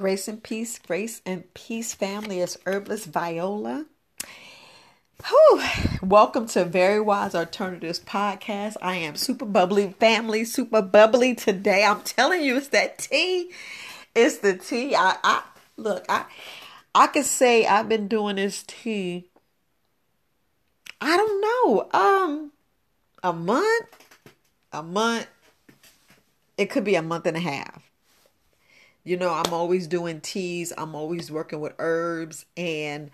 Grace and peace, grace and peace, family. It's Herbalist Viola. Whew. Welcome to Very Wise Alternatives podcast. I am super bubbly, family, super bubbly today. I'm telling you, it's that tea. It's the tea. I, I look, I, I could say I've been doing this tea. I don't know, um, a month, a month. It could be a month and a half you know, I'm always doing teas, I'm always working with herbs. And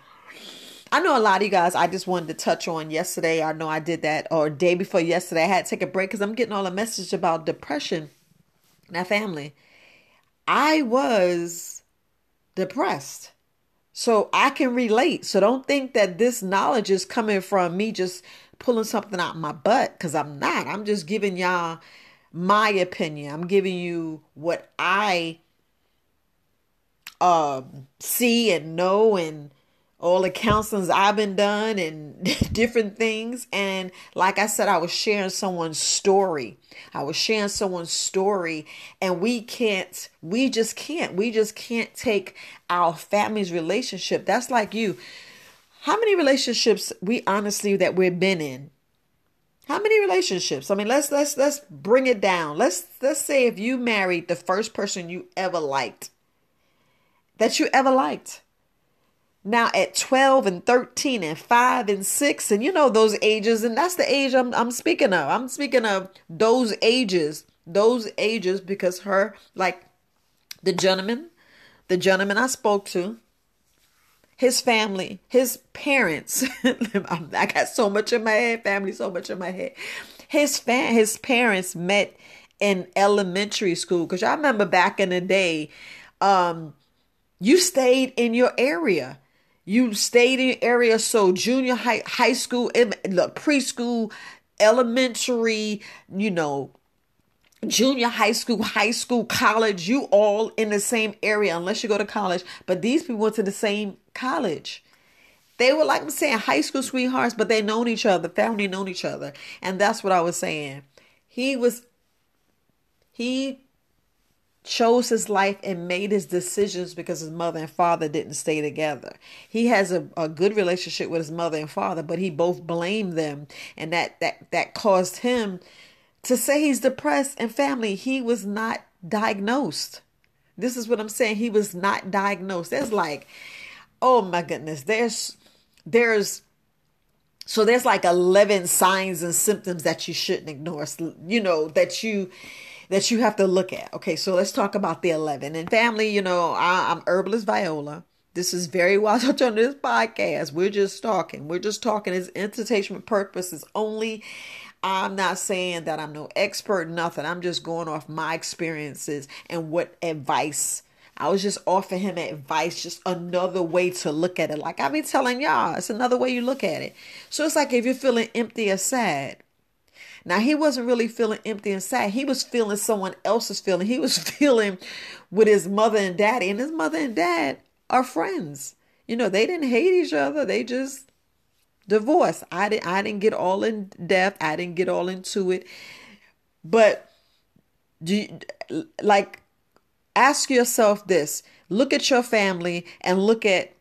I know a lot of you guys, I just wanted to touch on yesterday. I know I did that, or day before yesterday. I had to take a break because I'm getting all the message about depression that family. I was depressed. So I can relate. So don't think that this knowledge is coming from me just pulling something out my butt because I'm not. I'm just giving y'all my opinion. I'm giving you what I um, see and know and all the counselings I've been done and different things. And like I said, I was sharing someone's story. I was sharing someone's story, and we can't, we just can't, we just can't take our family's relationship. That's like you. How many relationships we honestly that we've been in? How many relationships? I mean, let's let's let's bring it down. Let's let's say if you married the first person you ever liked that you ever liked. Now at 12 and 13 and 5 and 6 and you know those ages and that's the age I'm I'm speaking of. I'm speaking of those ages. Those ages because her like the gentleman, the gentleman I spoke to, his family, his parents. I got so much in my head, family, so much in my head. His fan, his parents met in elementary school because I remember back in the day, um, you stayed in your area. You stayed in your area. So junior high, high school, look, preschool, elementary, you know, junior high school, high school, college, you all in the same area unless you go to college. But these people went to the same college. They were like I'm saying high school sweethearts, but they known each other, family known each other. And that's what I was saying. He was he chose his life and made his decisions because his mother and father didn't stay together. He has a, a good relationship with his mother and father, but he both blamed them and that that that caused him to say he's depressed and family he was not diagnosed. This is what I'm saying. He was not diagnosed. There's like oh my goodness, there's there's so there's like 11 signs and symptoms that you shouldn't ignore. You know, that you that you have to look at. Okay, so let's talk about the 11. And family, you know, I, am Herbalist Viola. This is very wise this podcast. We're just talking. We're just talking. It's entertainment purposes only. I'm not saying that I'm no expert, nothing. I'm just going off my experiences and what advice. I was just offering him advice, just another way to look at it. Like I be telling y'all, it's another way you look at it. So it's like if you're feeling empty or sad, now, he wasn't really feeling empty and sad. He was feeling someone else's feeling. He was feeling with his mother and daddy, and his mother and dad are friends. You know, they didn't hate each other. They just divorced. I didn't I didn't get all in depth. I didn't get all into it. But do you, like ask yourself this. Look at your family and look at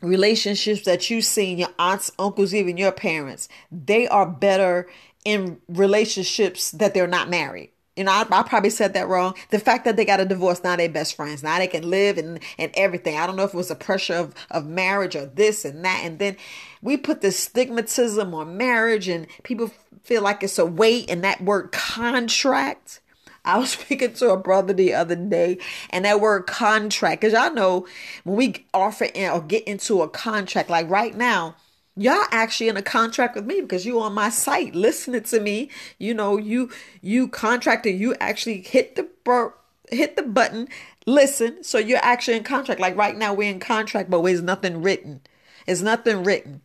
relationships that you've seen your aunts, uncles, even your parents. They are better in relationships that they're not married. You know, I, I, probably said that wrong. The fact that they got a divorce, now they best friends. Now they can live and, and everything. I don't know if it was a pressure of, of marriage or this and that. And then we put this stigmatism on marriage and people feel like it's a weight and that word contract. I was speaking to a brother the other day and that word contract, because y'all know when we offer in or get into a contract, like right now, y'all actually in a contract with me because you on my site listening to me. You know you you contracted you actually hit the bur- hit the button listen so you're actually in contract. Like right now we're in contract but there's nothing written. It's nothing written.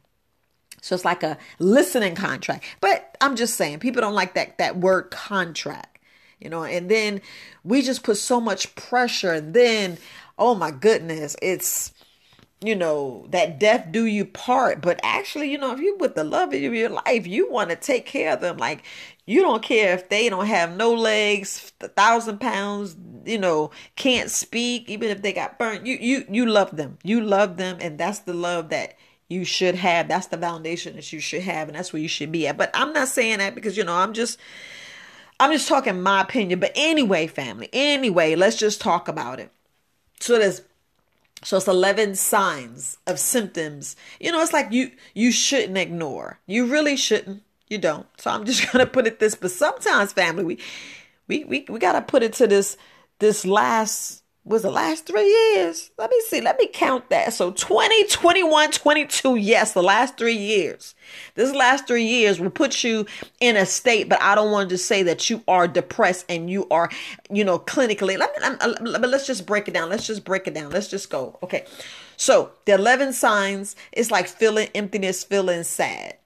So it's like a listening contract. But i'm just saying people don't like that that word contract you know and then we just put so much pressure and then oh my goodness it's you know, that death do you part. But actually, you know, if you with the love of your life, you want to take care of them. Like you don't care if they don't have no legs, a thousand pounds, you know, can't speak, even if they got burnt. You you you love them. You love them, and that's the love that you should have. That's the foundation that you should have, and that's where you should be at. But I'm not saying that because you know I'm just I'm just talking my opinion. But anyway, family. Anyway, let's just talk about it. So there's so it's 11 signs of symptoms. You know, it's like you you shouldn't ignore. You really shouldn't. You don't. So I'm just gonna put it this. But sometimes, family, we we we, we gotta put it to this this last was the last three years. Let me see. Let me count that. So 20, 21, 22. Yes, the last three years. This last three years will put you in a state, but I don't want to say that you are depressed and you are, you know, clinically. Let me, but let's just break it down. Let's just break it down. Let's just go. Okay. So the 11 signs is like feeling emptiness, feeling sad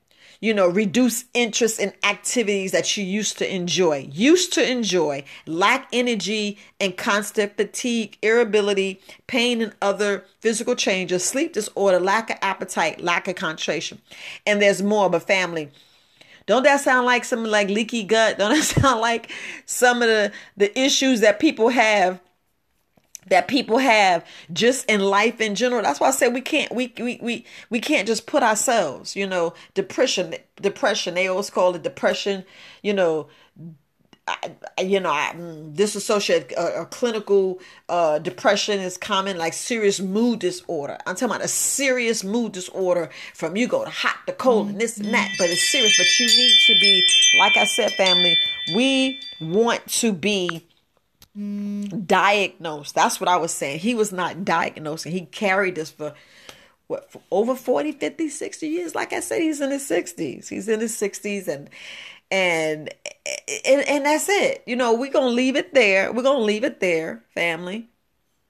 you know, reduce interest in activities that you used to enjoy, used to enjoy, lack energy and constant fatigue, irritability, pain and other physical changes, sleep disorder, lack of appetite, lack of concentration. And there's more but family. Don't that sound like some like leaky gut? Don't that sound like some of the, the issues that people have that people have just in life in general. That's why I said we can't we we we we can't just put ourselves, you know, depression depression. They always call it depression, you know. I, you know, I, mm, disassociate uh, clinical uh, depression is common, like serious mood disorder. I'm talking about a serious mood disorder from you go to hot to cold and this and that, but it's serious. But you need to be, like I said, family. We want to be diagnosed. That's what I was saying. He was not diagnosing. He carried this for what for over 40, 50, 60 years. Like I said, he's in his 60s. He's in his 60s and and and, and that's it. You know, we're going to leave it there. We're going to leave it there, family.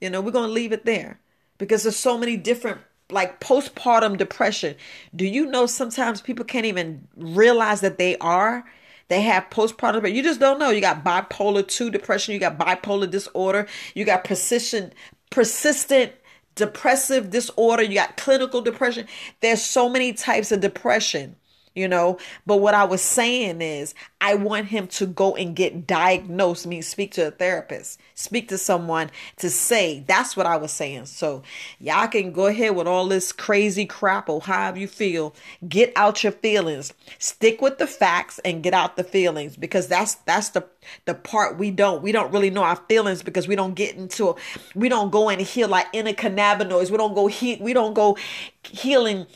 You know, we're going to leave it there because there's so many different like postpartum depression. Do you know sometimes people can't even realize that they are they have postpartum, but you just don't know. You got bipolar 2 depression, you got bipolar disorder, you got persistent persistent depressive disorder, you got clinical depression. There's so many types of depression you know. But what I was saying is, I want him to go and get diagnosed, I mean, speak to a therapist, speak to someone to say, that's what I was saying. So, y'all can go ahead with all this crazy crap or however you feel. Get out your feelings, stick with the facts, and get out the feelings because that's that's the the part we don't we don't really know our feelings because we don't get into we don't go and heal like cannabinoids. we don't go he, we don't go healing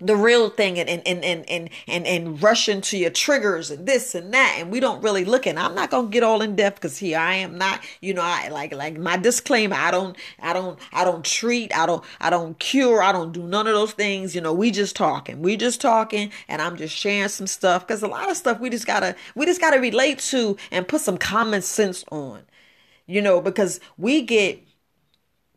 the real thing and and and and and and, and rush into your triggers and this and that. And we don't really look and I'm not gonna get all in depth because here I am not you know I like like my disclaimer I don't I don't I don't treat I don't I don't cure I don't do none of those things. You know we just talking we just talking and I'm just sharing some stuff because a lot of stuff we just gotta we just gotta relate to and put some common sense on you know because we get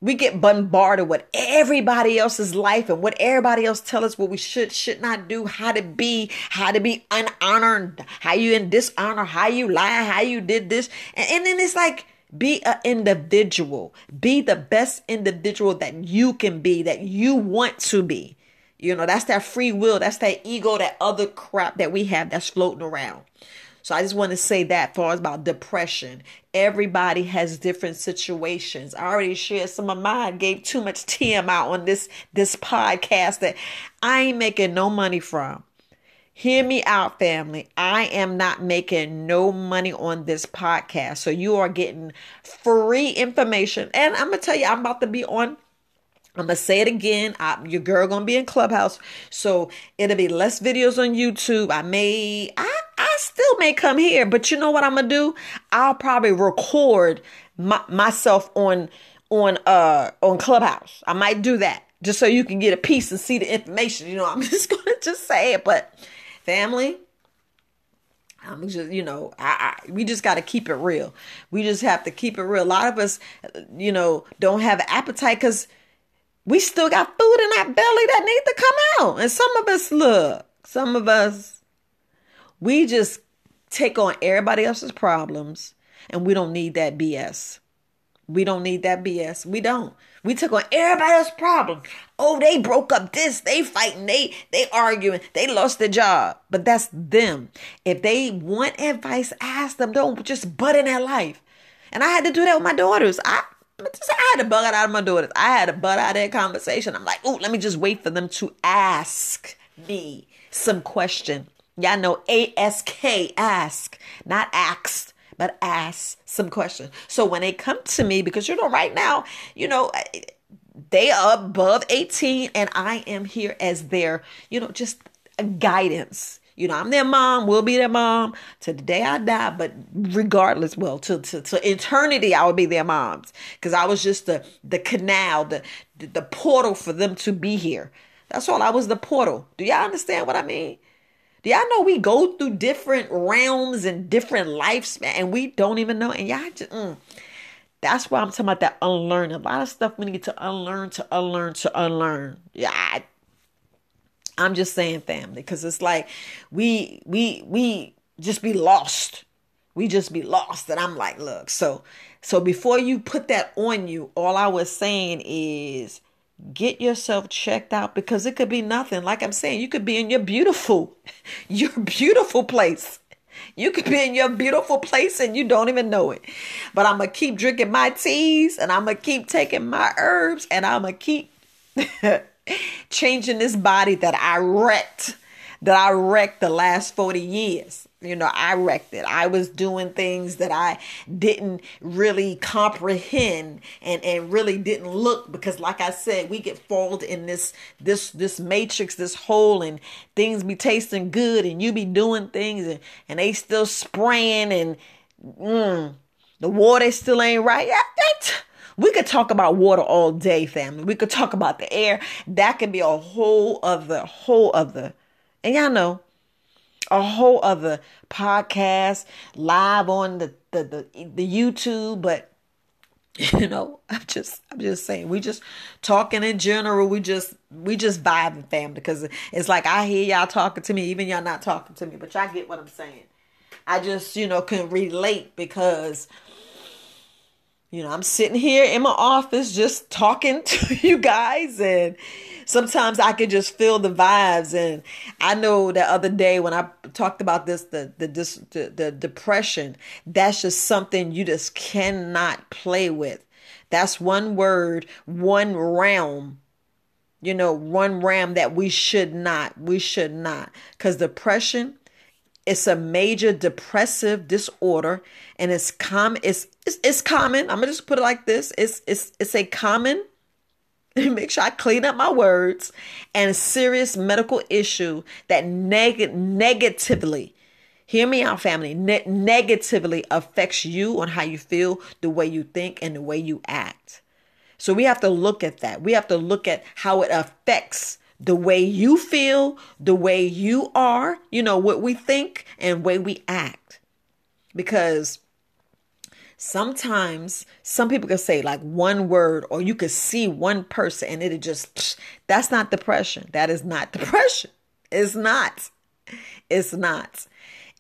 we get bombarded with everybody else's life and what everybody else tell us what we should should not do how to be how to be unhonored how you in dishonor how you lie how you did this. And, and then it's like be an individual. Be the best individual that you can be that you want to be. You know that's that free will that's that ego that other crap that we have that's floating around so I just want to say that far as about depression. Everybody has different situations. I already shared some of mine, gave too much TM out on this this podcast that I ain't making no money from. Hear me out, family. I am not making no money on this podcast. So you are getting free information. And I'm gonna tell you, I'm about to be on I'm gonna say it again. I, your girl gonna be in Clubhouse, so it'll be less videos on YouTube. I may, I still may come here, but you know what I'm gonna do? I'll probably record my, myself on on uh on Clubhouse. I might do that just so you can get a piece and see the information. You know, I'm just gonna just say it, but family. I'm just, you know, I, I we just got to keep it real. We just have to keep it real. A lot of us, you know, don't have appetite because we still got food in our belly that need to come out. And some of us, look, some of us, we just take on everybody else's problems and we don't need that BS. We don't need that BS. We don't. We took on everybody else's problem. Oh, they broke up this, they fighting, they they arguing, they lost their job. But that's them. If they want advice, ask them. Don't just butt in their life. And I had to do that with my daughters. I I had to bug out of my daughters. I had to butt out of that conversation. I'm like, oh, let me just wait for them to ask me some question. Y'all know ASK, ask, not asked, but ask some questions. So when they come to me, because you know, right now, you know, they are above 18 and I am here as their, you know, just guidance. You know, I'm their mom, will be their mom to the day I die, but regardless, well, to, to, to eternity, I will be their moms because I was just the, the canal, the, the portal for them to be here. That's all. I was the portal. Do y'all understand what I mean? Do y'all know we go through different realms and different lifespan and we don't even know? And y'all just, mm, that's why I'm talking about that unlearn. A lot of stuff we need to unlearn, to unlearn, to unlearn. Yeah, I, I'm just saying family because it's like we we we just be lost. We just be lost. And I'm like, look, so so before you put that on you, all I was saying is get yourself checked out because it could be nothing. Like I'm saying, you could be in your beautiful, your beautiful place. You could be in your beautiful place and you don't even know it. But I'm going to keep drinking my teas and I'm going to keep taking my herbs and I'm going to keep changing this body that I wrecked, that I wrecked the last 40 years. You know, I wrecked it. I was doing things that I didn't really comprehend and, and really didn't look because like I said, we get folded in this this this matrix, this hole and things be tasting good and you be doing things and, and they still spraying and mm, the water still ain't right. We could talk about water all day, family. We could talk about the air. That could be a whole other, whole other. And y'all know, a whole other podcast live on the, the, the, the YouTube, but you know, I'm just I'm just saying we just talking in general. We just we just vibing family because it's like I hear y'all talking to me, even y'all not talking to me, but y'all get what I'm saying. I just, you know, can relate because you know, I'm sitting here in my office just talking to you guys and sometimes I can just feel the vibes and I know the other day when I talked about this the the the, the depression, that's just something you just cannot play with. That's one word, one realm you know, one realm that we should not, we should not. Because depression it's a major depressive disorder and it's common it's, it's it's common. I'm gonna just put it like this. It's it's it's a common make sure i clean up my words and serious medical issue that neg- negatively hear me out family ne- negatively affects you on how you feel the way you think and the way you act. So we have to look at that. We have to look at how it affects the way you feel, the way you are, you know, what we think and way we act. Because sometimes some people can say like one word or you could see one person and it just that's not depression. That is not depression. It's not. It's not.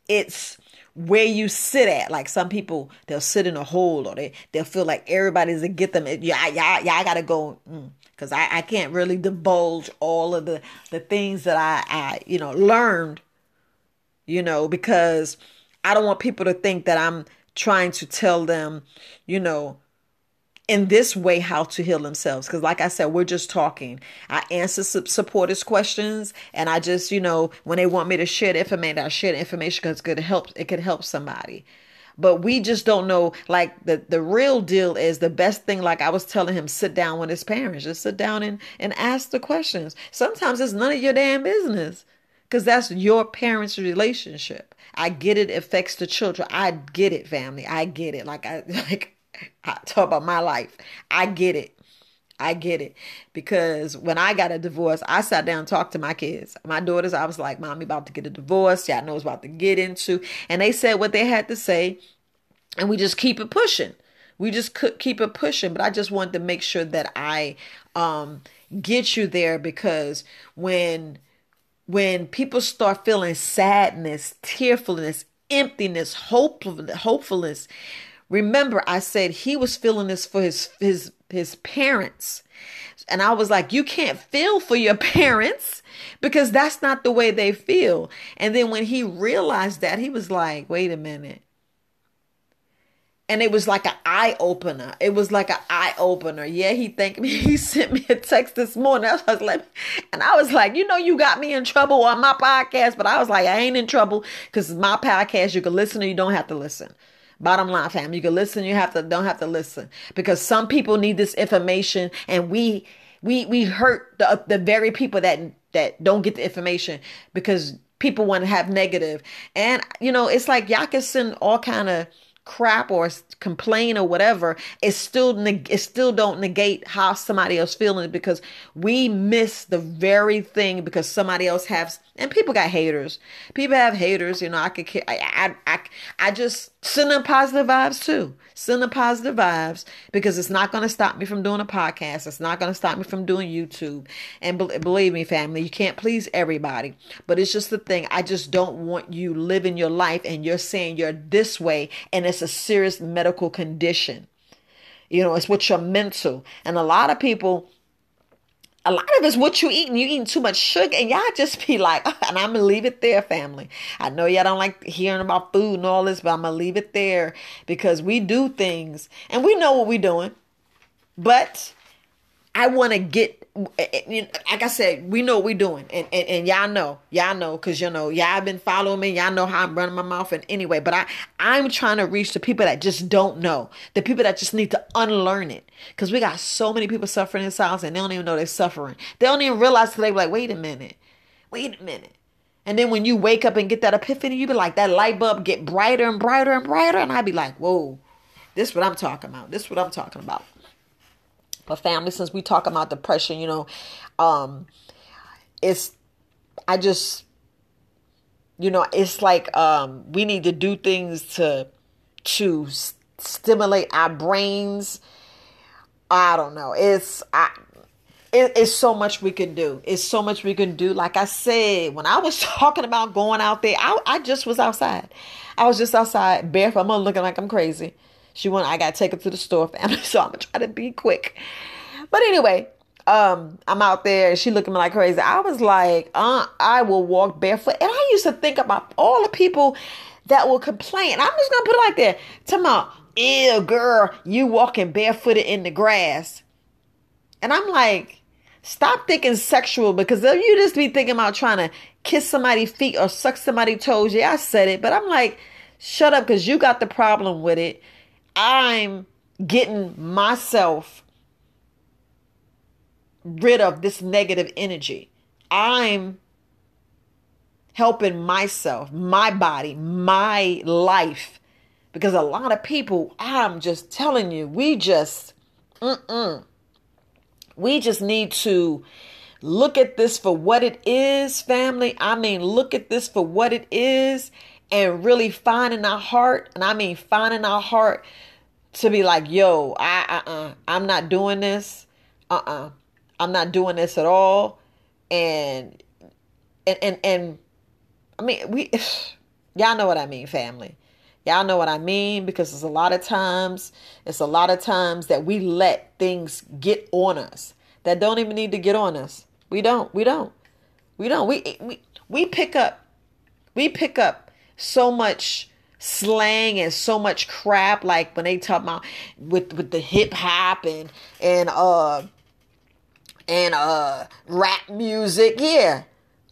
It's where you sit at. Like some people, they'll sit in a hole or they, they'll feel like everybody's to get them. Yeah, yeah, yeah, I gotta go. Mm because I, I can't really divulge all of the, the things that I, I, you know, learned, you know, because I don't want people to think that I'm trying to tell them, you know, in this way how to heal themselves. Because like i said we're just talking. I answer supporters questions and i just you know when they want me to share the information i share the information because it could help it could help somebody but we just don't know like the the real deal is the best thing like i was telling him sit down with his parents. Just sit down and and ask the questions. Sometimes it's none of your damn business because that's your parents relationship. I get it affects the children. I get it family. I get it. Like i like i talk about my life. I get it I get it because when I got a divorce, I sat down and talked to my kids. My daughters, I was like, Mommy about to get a divorce. Y'all know it's about to get into. And they said what they had to say. And we just keep it pushing. We just keep it pushing. But I just wanted to make sure that I um, get you there because when when people start feeling sadness, tearfulness, emptiness, hopefulness, hopefulness, remember I said he was feeling this for his his his parents. And I was like, you can't feel for your parents because that's not the way they feel. And then when he realized that, he was like, wait a minute. And it was like an eye opener. It was like an eye opener. Yeah, he thanked me. He sent me a text this morning. I was like, and I was like, you know, you got me in trouble on my podcast, but I was like, I ain't in trouble because my podcast. You can listen or you don't have to listen. Bottom line, fam, you can listen. You have to don't have to listen because some people need this information, and we we we hurt the the very people that that don't get the information because people want to have negative. And you know, it's like y'all can send all kind of crap or complain or whatever it still it still don't negate how somebody else feeling because we miss the very thing because somebody else has and people got haters people have haters you know i could I, I i i just send them positive vibes too. Send them positive vibes because it's not going to stop me from doing a podcast. It's not going to stop me from doing youtube. And be, believe me family you can't please everybody. But it's just the thing i just don't want you living your life and you're saying you're this way and it's a serious medical condition. You know it's with your mental. And a lot of people a lot of it's what you eating. You eating too much sugar, and y'all just be like, and I'm gonna leave it there, family. I know y'all don't like hearing about food and all this, but I'm gonna leave it there because we do things and we know what we're doing. But I want to get Eh, eh, like I said, we know what we're doing, and, and and y'all know, y'all know, cause you know, y'all been following me, y'all know how I'm running my mouth. And anyway, but I I'm trying to reach the people that just don't know, the people that just need to unlearn it, cause we got so many people suffering in silence, and they don't even know they're suffering. They don't even realize they like, wait a minute, wait a minute. And then when you wake up and get that epiphany, you be like, that light bulb get brighter and brighter and brighter, and I be like, whoa, this is what I'm talking about. This is what I'm talking about. But family, since we talk about depression, you know, um, it's I just you know, it's like um we need to do things to to stimulate our brains. I don't know. It's I it, it's so much we can do. It's so much we can do. Like I said, when I was talking about going out there, I, I just was outside. I was just outside barefoot. I'm looking like I'm crazy. She went, I gotta take her to the store, family. So I'm gonna try to be quick. But anyway, um, I'm out there and she looking like crazy. I was like, uh, I will walk barefoot. And I used to think about all the people that will complain. I'm just gonna put it like that. Tell me, ew, girl, you walking barefooted in the grass. And I'm like, stop thinking sexual because you just be thinking about trying to kiss somebody's feet or suck somebody's toes, yeah, I said it. But I'm like, shut up because you got the problem with it. I'm getting myself rid of this negative energy. I'm helping myself, my body, my life. Because a lot of people, I'm just telling you, we just, mm-mm. We just need to look at this for what it is, family. I mean, look at this for what it is and really finding our heart, and I mean finding our heart to be like, yo, I uh-uh, I'm not doing this. Uh-uh. I'm not doing this at all. And and and, and I mean we y'all know what I mean, family. Y'all know what I mean because it's a lot of times, it's a lot of times that we let things get on us that don't even need to get on us. We don't. We don't. We don't. We we we pick up we pick up so much slang and so much crap like when they talk about with with the hip hop and and uh and uh rap music yeah.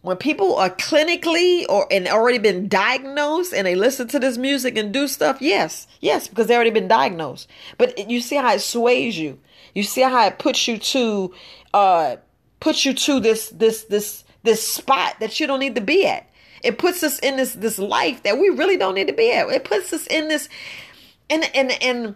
When people are clinically or and already been diagnosed and they listen to this music and do stuff yes yes because they already been diagnosed. But you see how it sways you. You see how it puts you to uh puts you to this this this this spot that you don't need to be at it puts us in this this life that we really don't need to be at. It puts us in this and and and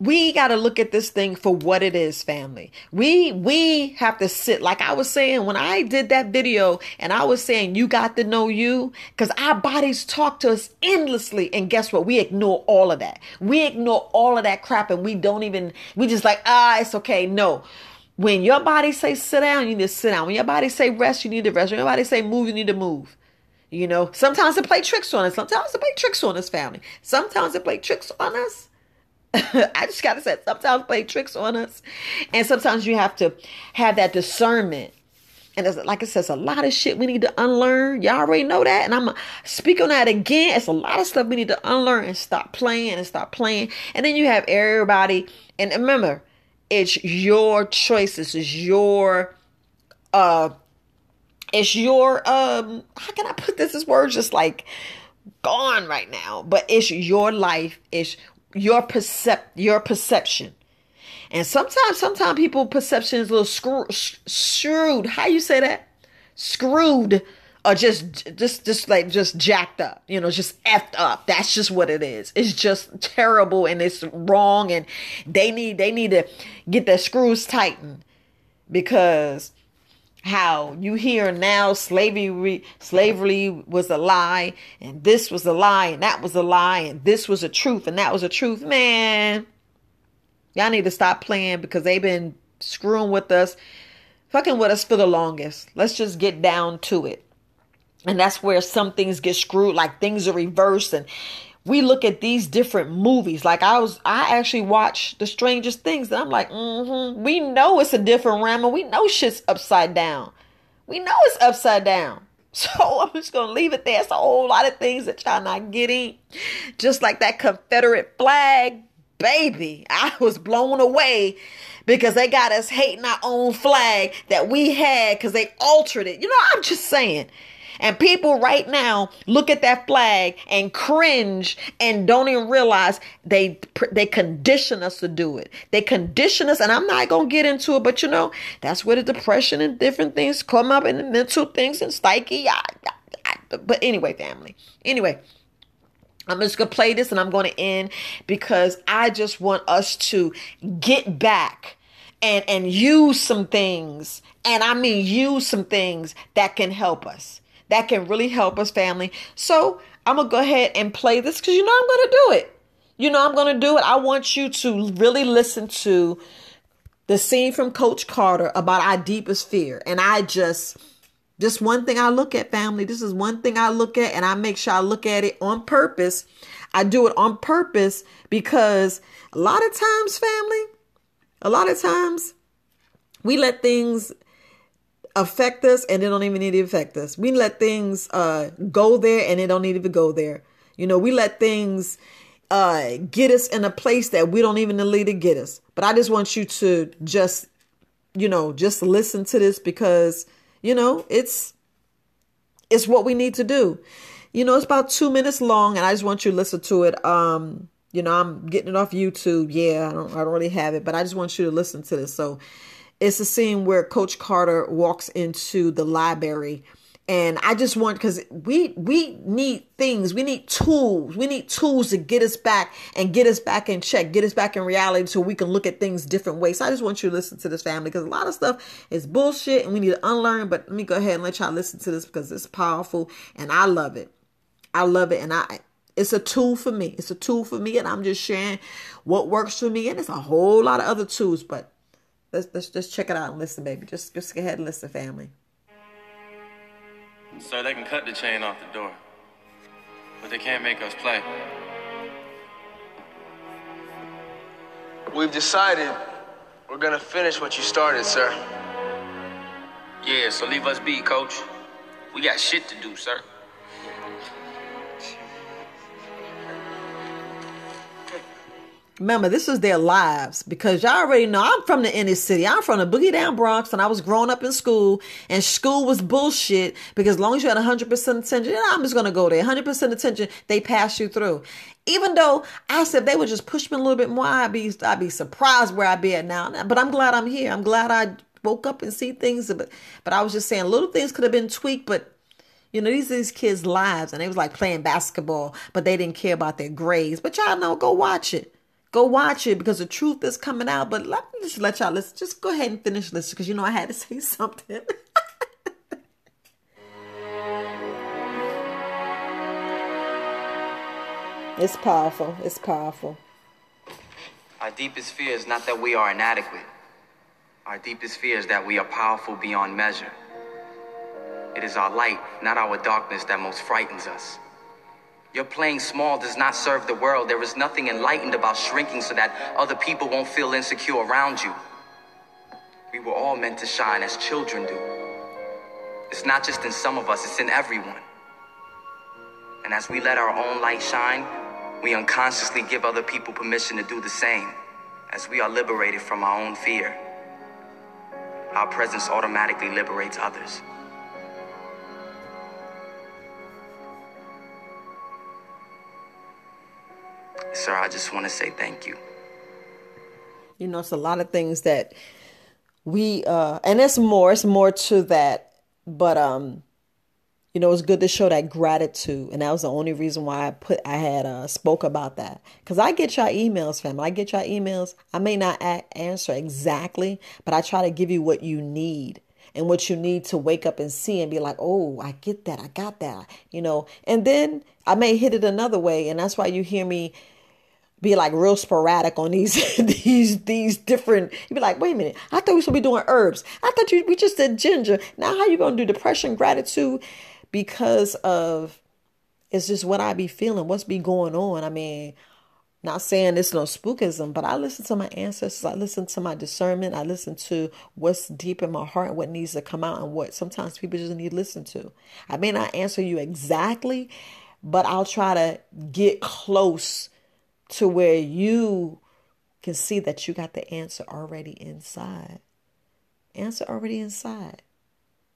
we got to look at this thing for what it is family. We we have to sit like i was saying when i did that video and i was saying you got to know you because our bodies talk to us endlessly and guess what? We ignore all of that. We ignore all of that crap and we don't even we just like ah it's okay. No when your body say sit down, you need to sit down. When your body say rest, you need to rest. When your body say move, you need to move. You know, sometimes they play tricks on us. Sometimes they play tricks on us, family. Sometimes they play tricks on us. I just gotta say, sometimes play tricks on us, and sometimes you have to have that discernment. And it's, like I said, it's a lot of shit we need to unlearn. Y'all already know that, and I'm gonna speak on that again. It's a lot of stuff we need to unlearn and stop playing and stop playing. And then you have everybody, and remember, it's your choices, it's your uh it's your um how can I put this? This word just like gone right now. But it's your life. It's your percep your perception. And sometimes sometimes people perception is a little screw, screwed. How you say that? Screwed or just just just like just jacked up you know just effed up. That's just what it is. It's just terrible and it's wrong and they need they need to get their screws tightened because how you hear now slavery slavery was a lie and this was a lie and that was a lie and this was a truth and that was a truth. Man y'all need to stop playing because they've been screwing with us fucking with us for the longest. Let's just get down to it and that's where some things get screwed like things are reversed and we look at these different movies. Like I was, I actually watched The Strangest Things, and I'm like, mm-hmm. We know it's a different realm, and we know shit's upside down. We know it's upside down. So I'm just gonna leave it there. It's a whole lot of things that y'all not getting. Just like that Confederate flag, baby. I was blown away because they got us hating our own flag that we had because they altered it. You know, I'm just saying. And people right now look at that flag and cringe and don't even realize they they condition us to do it. They condition us, and I'm not gonna get into it, but you know that's where the depression and different things come up, and the mental things and psyche. I, I, I, but anyway, family. Anyway. I'm just gonna play this and I'm gonna end because I just want us to get back and and use some things and I mean use some things that can help us that can really help us, family. So I'm going to go ahead and play this because you know I'm going to do it. You know I'm going to do it. I want you to really listen to the scene from Coach Carter about our deepest fear. And I just, just one thing I look at, family. This is one thing I look at, and I make sure I look at it on purpose. I do it on purpose because a lot of times, family, a lot of times we let things affect us and they don't even need to affect us. We let things uh, go there and they don't need to go there. You know, we let things uh, get us in a place that we don't even need to get us. But I just want you to just, you know, just listen to this because, you know, it's it's what we need to do. You know, it's about two minutes long, and I just want you to listen to it. Um, you know, I'm getting it off YouTube. Yeah, I don't I don't really have it, but I just want you to listen to this. So it's a scene where Coach Carter walks into the library. And I just want because we we need things, we need tools, we need tools to get us back and get us back in check, get us back in reality, so we can look at things different ways. So I just want you to listen to this family because a lot of stuff is bullshit and we need to unlearn. But let me go ahead and let y'all listen to this because it's powerful and I love it. I love it and I it's a tool for me. It's a tool for me, and I'm just sharing what works for me. And it's a whole lot of other tools, but Let's, let's just check it out and listen, baby. Just, just go ahead and listen, family. So they can cut the chain off the door, but they can't make us play. We've decided we're gonna finish what you started, sir. Yeah, so leave us be, coach. We got shit to do, sir. Remember, this is their lives because y'all already know I'm from the inner city. I'm from the boogie down Bronx and I was growing up in school and school was bullshit because as long as you had 100% attention, I'm just going to go there. 100% attention, they pass you through. Even though I said they would just push me a little bit more, I'd be, I'd be surprised where I'd be at now. But I'm glad I'm here. I'm glad I woke up and see things. But, but I was just saying little things could have been tweaked, but you know, these these kids' lives, and they was like playing basketball, but they didn't care about their grades. But y'all know, go watch it. Go watch it because the truth is coming out. But let me just let y'all listen. Just go ahead and finish listening because you know I had to say something. it's powerful. It's powerful. Our deepest fear is not that we are inadequate. Our deepest fear is that we are powerful beyond measure. It is our light, not our darkness, that most frightens us. Your playing small does not serve the world. There is nothing enlightened about shrinking so that other people won't feel insecure around you. We were all meant to shine as children do. It's not just in some of us, it's in everyone. And as we let our own light shine, we unconsciously give other people permission to do the same. As we are liberated from our own fear, our presence automatically liberates others. Sir, I just want to say thank you. You know, it's a lot of things that we uh and it's more, it's more to that, but um you know, it's good to show that gratitude, and that was the only reason why I put I had uh spoke about that because I get your emails, fam. I get your emails. I may not a- answer exactly, but I try to give you what you need and what you need to wake up and see and be like, oh, I get that, I got that, you know. And then I may hit it another way, and that's why you hear me be like real sporadic on these these these different you'd be like wait a minute. I thought we should be doing herbs. I thought you we just did ginger. Now how you gonna do depression gratitude because of it's just what I be feeling, what's be going on. I mean, not saying it's no spookism, but I listen to my ancestors, I listen to my discernment, I listen to what's deep in my heart and what needs to come out and what sometimes people just need to listen to. I may not answer you exactly, but I'll try to get close to where you can see that you got the answer already inside. Answer already inside.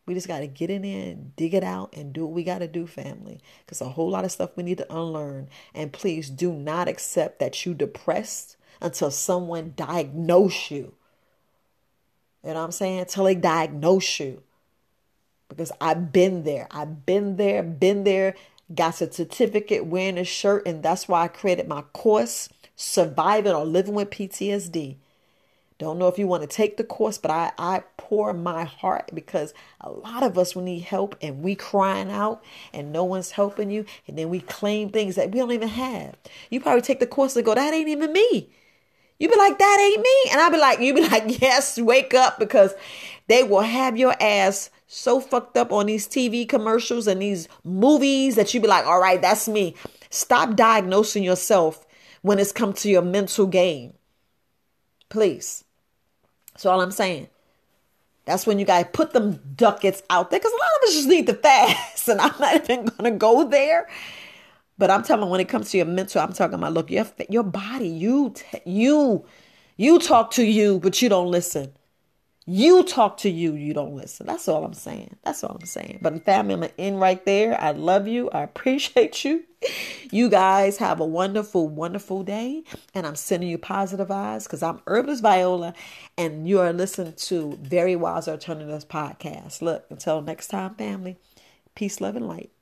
We just got to get in there and dig it out and do what we got to do, family. Because a whole lot of stuff we need to unlearn. And please do not accept that you depressed until someone diagnose you. You know what I'm saying? Until they diagnose you. Because I've been there. I've been there, been there, got a certificate, wearing a shirt. And that's why I created my course, Surviving or Living with PTSD. Don't know if you want to take the course, but I, I pour my heart because a lot of us we need help and we crying out and no one's helping you. And then we claim things that we don't even have. You probably take the course and go, that ain't even me. You be like, that ain't me. And I'll be like, you be like, yes, wake up because they will have your ass so fucked up on these TV commercials and these movies that you be like, all right, that's me. Stop diagnosing yourself when it's come to your mental game. Please. So all I'm saying. That's when you guys put them ducats out there because a lot of us just need to fast, and I'm not even gonna go there. But I'm telling you, when it comes to your mental, I'm talking about look, your your body, you you you talk to you, but you don't listen. You talk to you, you don't listen. That's all I'm saying. That's all I'm saying. But family, I'm in right there. I love you. I appreciate you. You guys have a wonderful, wonderful day. And I'm sending you positive eyes because I'm Herbalist Viola and you are listening to Very Wise Alternatives Podcast. Look, until next time, family, peace, love, and light.